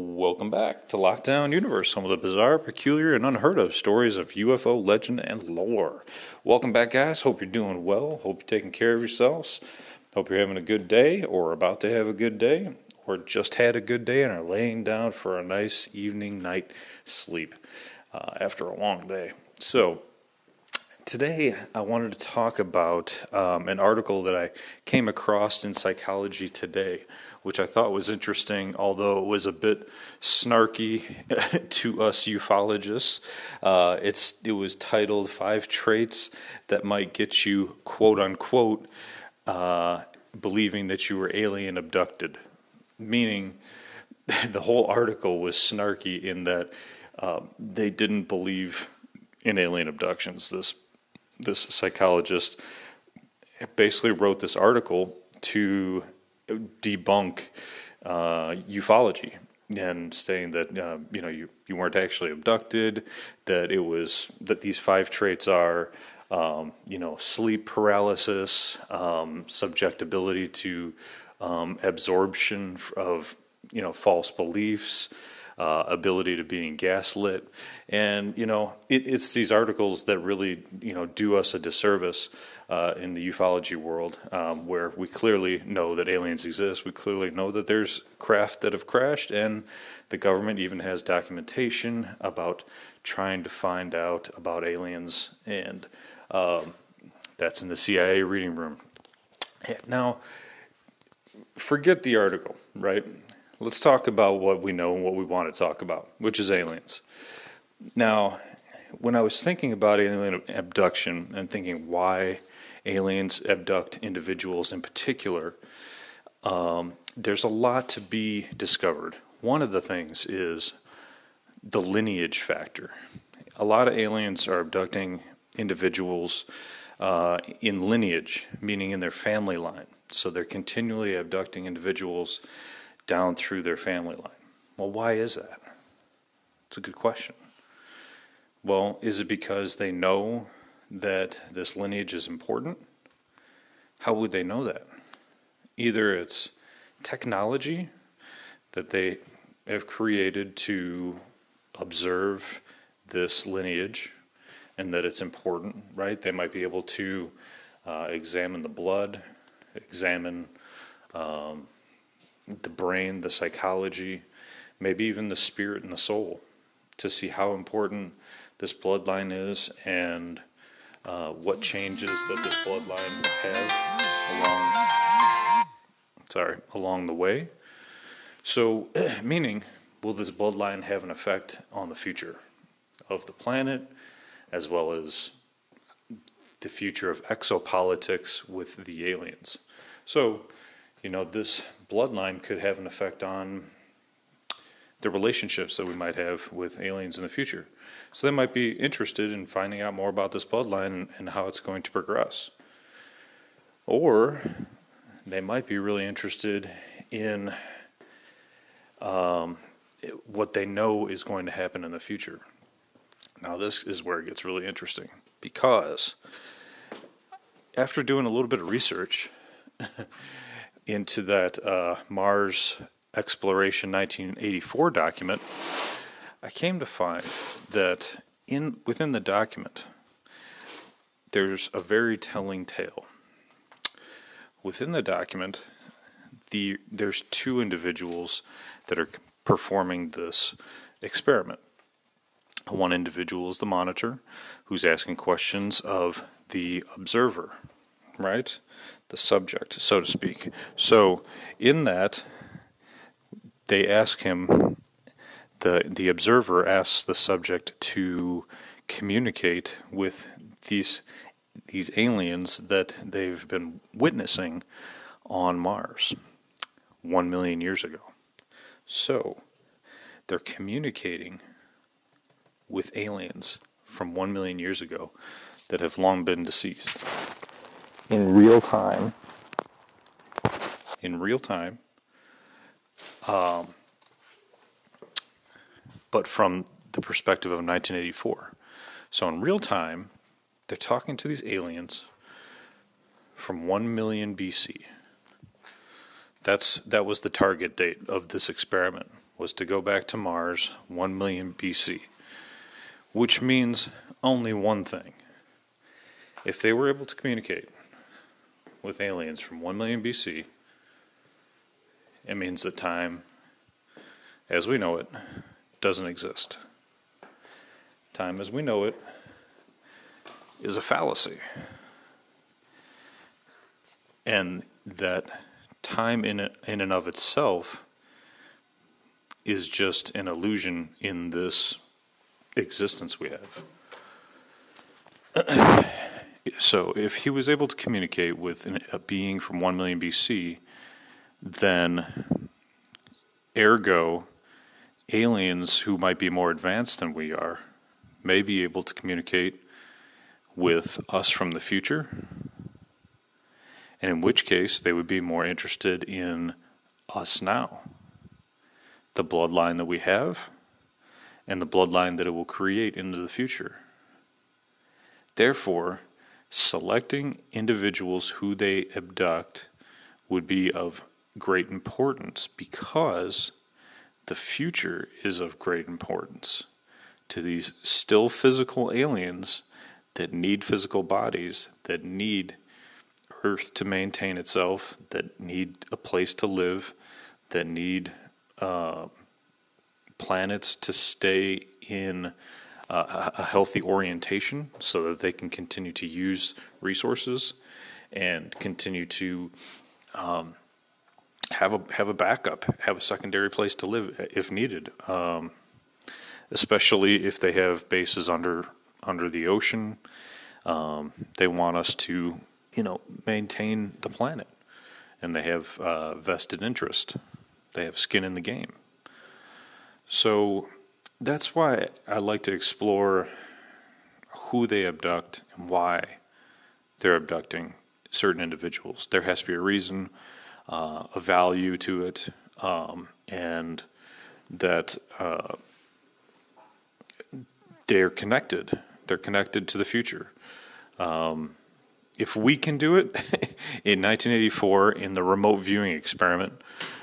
Welcome back to Lockdown Universe, some of the bizarre, peculiar, and unheard of stories of UFO legend and lore. Welcome back, guys. Hope you're doing well. Hope you're taking care of yourselves. Hope you're having a good day, or about to have a good day, or just had a good day and are laying down for a nice evening night sleep uh, after a long day. So, today I wanted to talk about um, an article that I came across in Psychology Today which I thought was interesting, although it was a bit snarky to us ufologists. Uh, it's it was titled Five Traits That Might Get You quote unquote uh, believing that you were alien abducted, meaning the whole article was snarky in that uh, they didn't believe in alien abductions. This this psychologist basically wrote this article to debunk uh, ufology and saying that uh, you know you, you weren't actually abducted, that it was that these five traits are um, you know sleep paralysis, um, subjectability to um, absorption of you know false beliefs. Uh, ability to being gaslit, and you know it, it's these articles that really you know do us a disservice uh, in the ufology world, um, where we clearly know that aliens exist. We clearly know that there's craft that have crashed, and the government even has documentation about trying to find out about aliens, and um, that's in the CIA reading room. Now, forget the article, right? Let's talk about what we know and what we want to talk about, which is aliens. Now, when I was thinking about alien abduction and thinking why aliens abduct individuals in particular, um, there's a lot to be discovered. One of the things is the lineage factor. A lot of aliens are abducting individuals uh, in lineage, meaning in their family line. So they're continually abducting individuals down through their family line. Well, why is that? It's a good question. Well, is it because they know that this lineage is important, how would they know that? Either it's technology that they have created to observe this lineage and that it's important, right? They might be able to uh, examine the blood, examine um, the brain, the psychology, maybe even the spirit and the soul to see how important this bloodline is and uh, what changes that this bloodline will have along sorry along the way. So, meaning, will this bloodline have an effect on the future of the planet, as well as the future of exopolitics with the aliens? So, you know, this bloodline could have an effect on the relationships that we might have with aliens in the future. So they might be interested in finding out more about this bloodline and how it's going to progress. Or they might be really interested in um, what they know is going to happen in the future. Now, this is where it gets really interesting because after doing a little bit of research into that uh, Mars Exploration 1984 document, I came to find that in within the document there's a very telling tale. Within the document, the there's two individuals that are performing this experiment. One individual is the monitor who's asking questions of the observer, right? The subject, so to speak. So, in that, they ask him the the observer asks the subject to communicate with these these aliens that they've been witnessing on Mars one million years ago. So, they're communicating with aliens from 1 million years ago that have long been deceased. In real time. In real time. Um, but from the perspective of 1984. So in real time, they're talking to these aliens from 1 million BC. That's that was the target date of this experiment was to go back to Mars 1 million BC. Which means only one thing. If they were able to communicate with aliens from 1 million BC, it means that time as we know it doesn't exist. Time as we know it is a fallacy. And that time in, in and of itself is just an illusion in this existence we have. so, if he was able to communicate with an, a being from 1 million BC, then ergo, aliens who might be more advanced than we are may be able to communicate with us from the future, and in which case they would be more interested in us now, the bloodline that we have, and the bloodline that it will create into the future. Therefore, selecting individuals who they abduct would be of great importance because the future is of great importance to these still physical aliens that need physical bodies, that need Earth to maintain itself, that need a place to live, that need uh, planets to stay in uh, a healthy orientation so that they can continue to use resources and continue to um, have a have a backup, have a secondary place to live if needed. Um, especially if they have bases under under the ocean. Um, they want us to, you know, maintain the planet, and they have uh, vested interest. They have skin in the game. So that's why I like to explore who they abduct and why they're abducting certain individuals. There has to be a reason, uh, a value to it, um, and that uh, they're connected. They're connected to the future. Um, if we can do it in 1984 in the remote viewing experiment,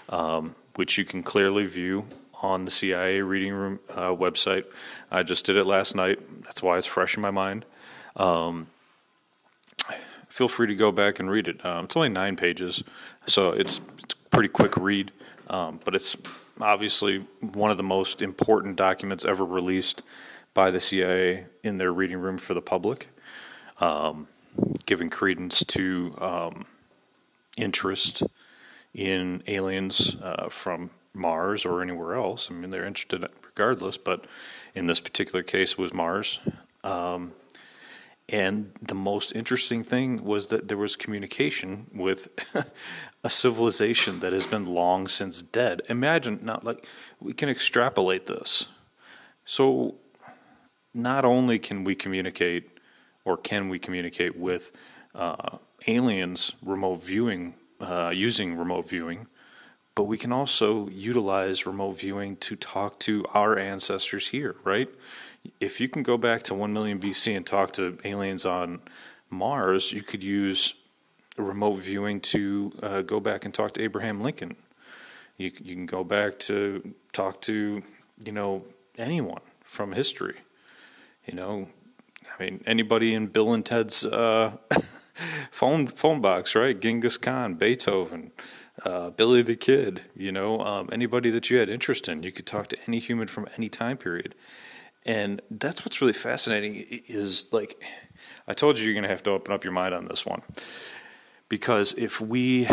um, which you can clearly view on the CIA Reading Room uh, website, I just did it last night. That's why it's fresh in my mind. Um, feel free to go back and read it. Um, it's only nine pages, so it's, it's a pretty quick read, um, but it's obviously one of the most important documents ever released by the CIA in their reading room for the public, um, giving credence to um, interest in aliens uh, from Mars or anywhere else. I mean, they're interested regardless, but in this particular case, it was Mars. Um, and the most interesting thing was that there was communication with a civilization that has been long since dead. Imagine not like we can extrapolate this. So not only can we communicate or can we communicate with uh, aliens remote viewing uh, using remote viewing, but we can also utilize remote viewing to talk to our ancestors here, right? If you can go back to 1 million BC and talk to aliens on Mars, you could use remote viewing to uh, go back and talk to Abraham Lincoln. You, you can go back to talk to, you know, anyone from history. You know, I mean, anybody in Bill and Ted's uh, phone phone box, right? Genghis Khan, Beethoven, uh, Billy the Kid. You know, um, anybody that you had interest in, you could talk to any human from any time period. And that's what's really fascinating is like I told you you're going to have to open up your mind on this one. Because if we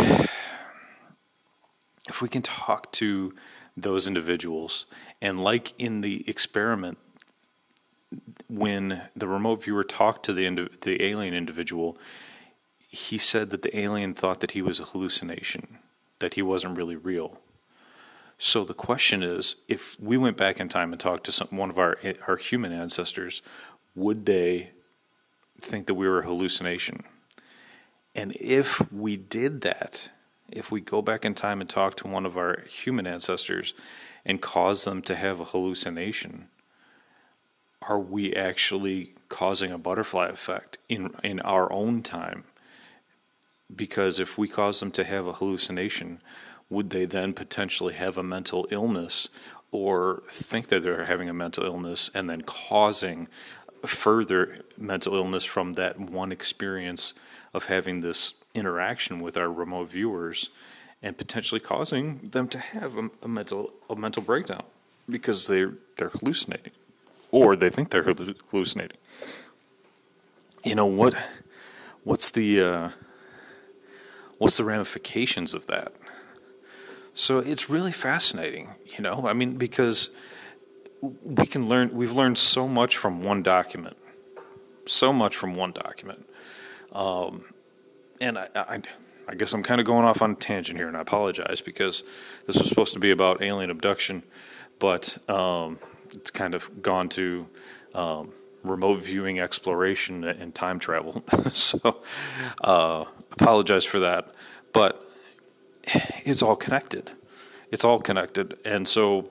if we can talk to those individuals and like in the experiment when the remote viewer talked to the indi- the alien individual, he said that the alien thought that he was a hallucination, that he wasn't really real. So the question is, if we went back in time and talked to some, one of our our human ancestors, would they think that we were a hallucination? And if we did that, if we go back in time and talk to one of our human ancestors and cause them to have a hallucination, are we actually causing a butterfly effect in in our own time? Because if we cause them to have a hallucination, would they then potentially have a mental illness or think that they're having a mental illness and then causing further mental illness from that one experience of having this interaction with our remote viewers and potentially causing them to have a, a mental a mental breakdown because they they're hallucinating or they think they're hallucinating? You know what what's the uh, what's the ramifications of that so it's really fascinating, you know. I mean, because we can learn. We've learned so much from one document, so much from one document. Um, and I, I, I guess I'm kind of going off on a tangent here, and I apologize because this was supposed to be about alien abduction, but um, it's kind of gone to um, remote viewing exploration and time travel. so, uh, apologize for that. But it's all connected. It's all connected. And so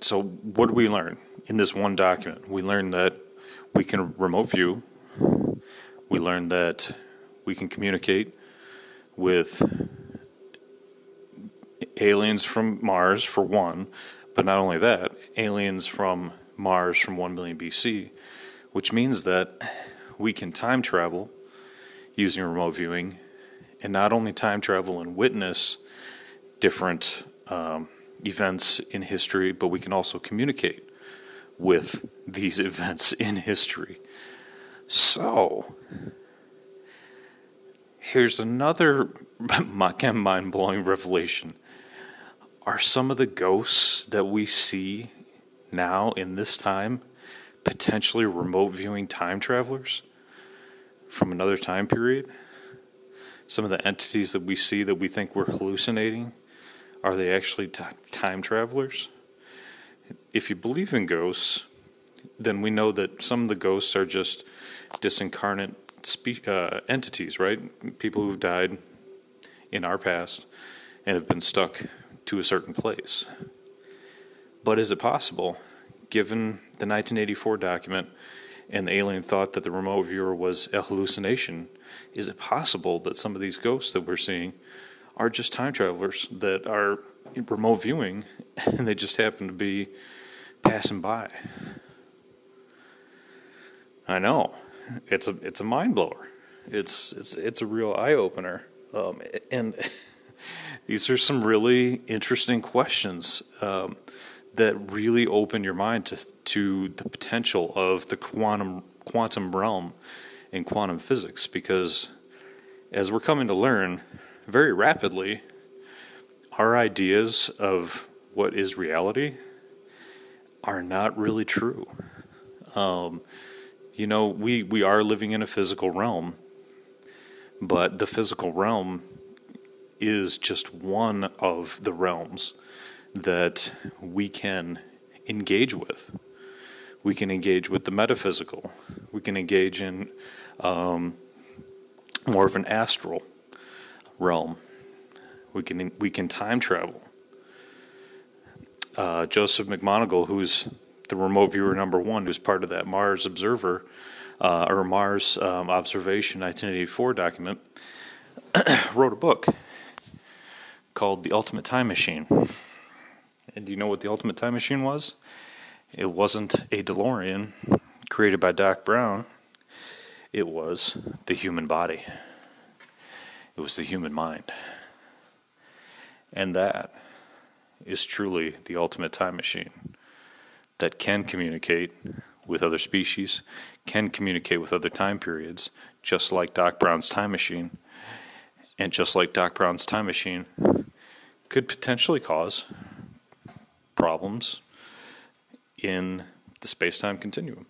so what do we learn in this one document? We learn that we can remote view. We learn that we can communicate with aliens from Mars for one, but not only that, aliens from Mars from 1 million BC, which means that we can time travel using remote viewing and not only time travel and witness different um, events in history, but we can also communicate with these events in history. So, here's another mind blowing revelation. Are some of the ghosts that we see now in this time potentially remote viewing time travelers? from another time period? Some of the entities that we see that we think we're hallucinating, are they actually t- time travelers? If you believe in ghosts, then we know that some of the ghosts are just disincarnate spe- uh, entities, right? People who've died in our past and have been stuck to a certain place. But is it possible, given the 1984 document and the alien thought that the remote viewer was a hallucination, is it possible that some of these ghosts that we're seeing are just time travelers that are remote viewing and they just happen to be passing by? I know. It's a it's a mind blower. It's it's it's a real eye opener. Um, and these are some really interesting questions. Um, that really open your mind to to the potential of the quantum quantum realm in quantum physics because as we're coming to learn very rapidly our ideas of what is reality are not really true um, you know we we are living in a physical realm but the physical realm is just one of the realms that we can engage with. We can engage with the metaphysical. We can engage in um, more of an astral realm. We can we can time travel. Uh, Joseph McMoneagle, who's the remote viewer number one, who's part of that Mars Observer uh, or Mars um, Observation 1984 document, wrote a book called The Ultimate Time Machine. And do you know what the Ultimate Time Machine was? It wasn't a DeLorean created by Doc Brown. It was the human body. It was the human mind. And that is truly the ultimate time machine that can communicate with other species, can communicate with other time periods, just like Doc Brown's time machine. And just like Doc Brown's time machine could potentially cause problems in the space time continuum.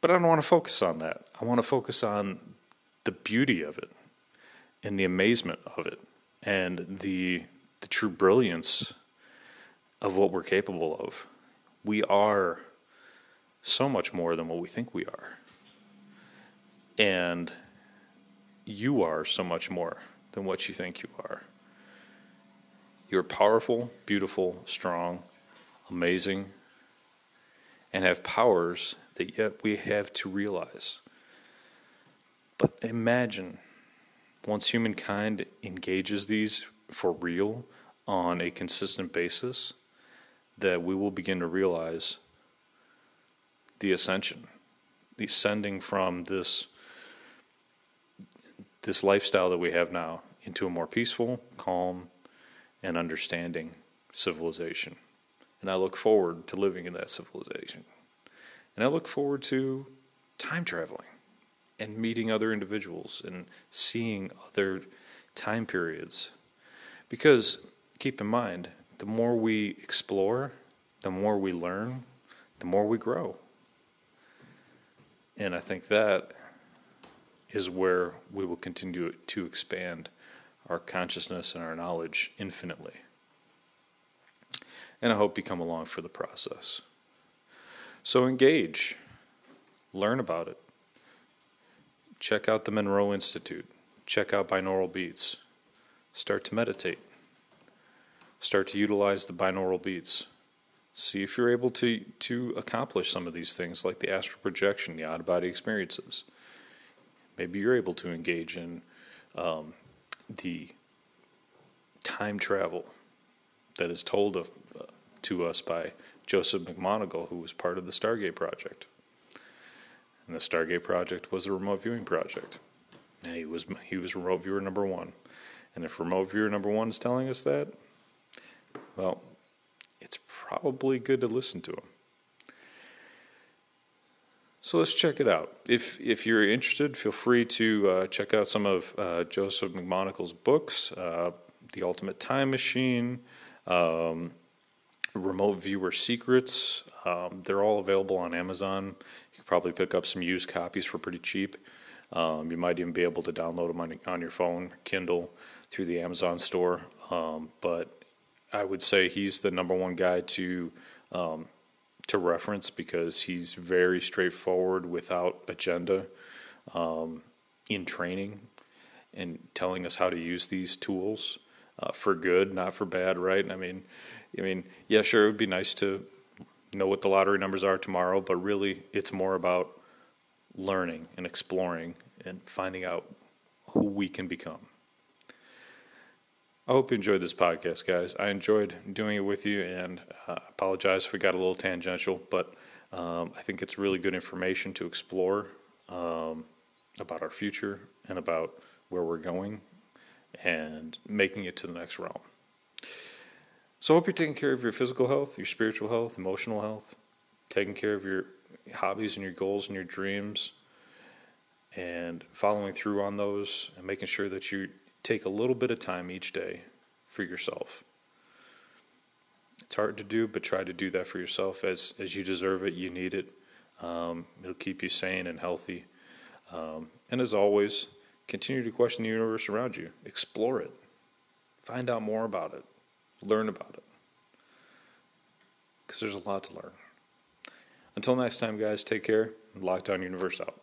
But I don't want to focus on that. I want to focus on the beauty of it. and the amazement of it and the the true brilliance of what we're capable of. We are so much more than what we think we are. And you are so much more than what you think you are. You're powerful, beautiful, strong, amazing, and have powers that yet we have to realize. But imagine once humankind engages these for real on a consistent basis, that we will begin to realize the ascension, the ascending from this this lifestyle that we have now into a more peaceful, calm, and understanding civilization. And I look forward to living in that civilization. And I look forward to time traveling and meeting other individuals and seeing other time periods. Because keep in mind, the more we explore, the more we learn, the more we grow. And I think that is where we will continue to expand our consciousness and our knowledge infinitely. And I hope you come along for the process. So engage, learn about it. Check out the Monroe Institute, check out binaural beats, start to meditate, start to utilize the binaural beats. See if you're able to, to accomplish some of these things like the astral projection, the out of body experiences. Maybe you're able to engage in um, the time travel that is told of, uh, to us by Joseph McMoneagle, who was part of the Stargate Project. And the Stargate Project was a remote viewing project. And he was he was remote viewer number one. And if remote viewer number one is telling us that, well, it's probably good to listen to him. So let's check it out. If if you're interested, feel free to uh, check out some of uh, Joseph McMoneagle's books, uh, "The Ultimate Time Machine," um, "Remote Viewer Secrets." Um, they're all available on Amazon. You can probably pick up some used copies for pretty cheap. Um, you might even be able to download them on, on your phone, Kindle, through the Amazon store. Um, but I would say he's the number one guy to um, to reference because he's very straightforward without agenda um, in training and telling us how to use these tools uh, for good, not for bad, right? I mean, I mean, yeah, sure, it would be nice to know what the lottery numbers are tomorrow, but really, it's more about learning and exploring and finding out who we can become. I hope you enjoyed this podcast, guys. I enjoyed doing it with you, and uh, I apologize if we got a little tangential, but um, I think it's really good information to explore um, about our future and about where we're going and making it to the next realm. So, I hope you're taking care of your physical health, your spiritual health, emotional health, taking care of your hobbies and your goals and your dreams, and following through on those and making sure that you take a little bit of time each day for yourself. It's hard to do, but try to do that for yourself as, as you deserve it, you need it. Um, it'll keep you sane and healthy. Um, and as always, continue to question the universe around you, explore it, find out more about it, learn about it. Because there's a lot to learn. Until next time, guys, take care. Lockdown Universe out.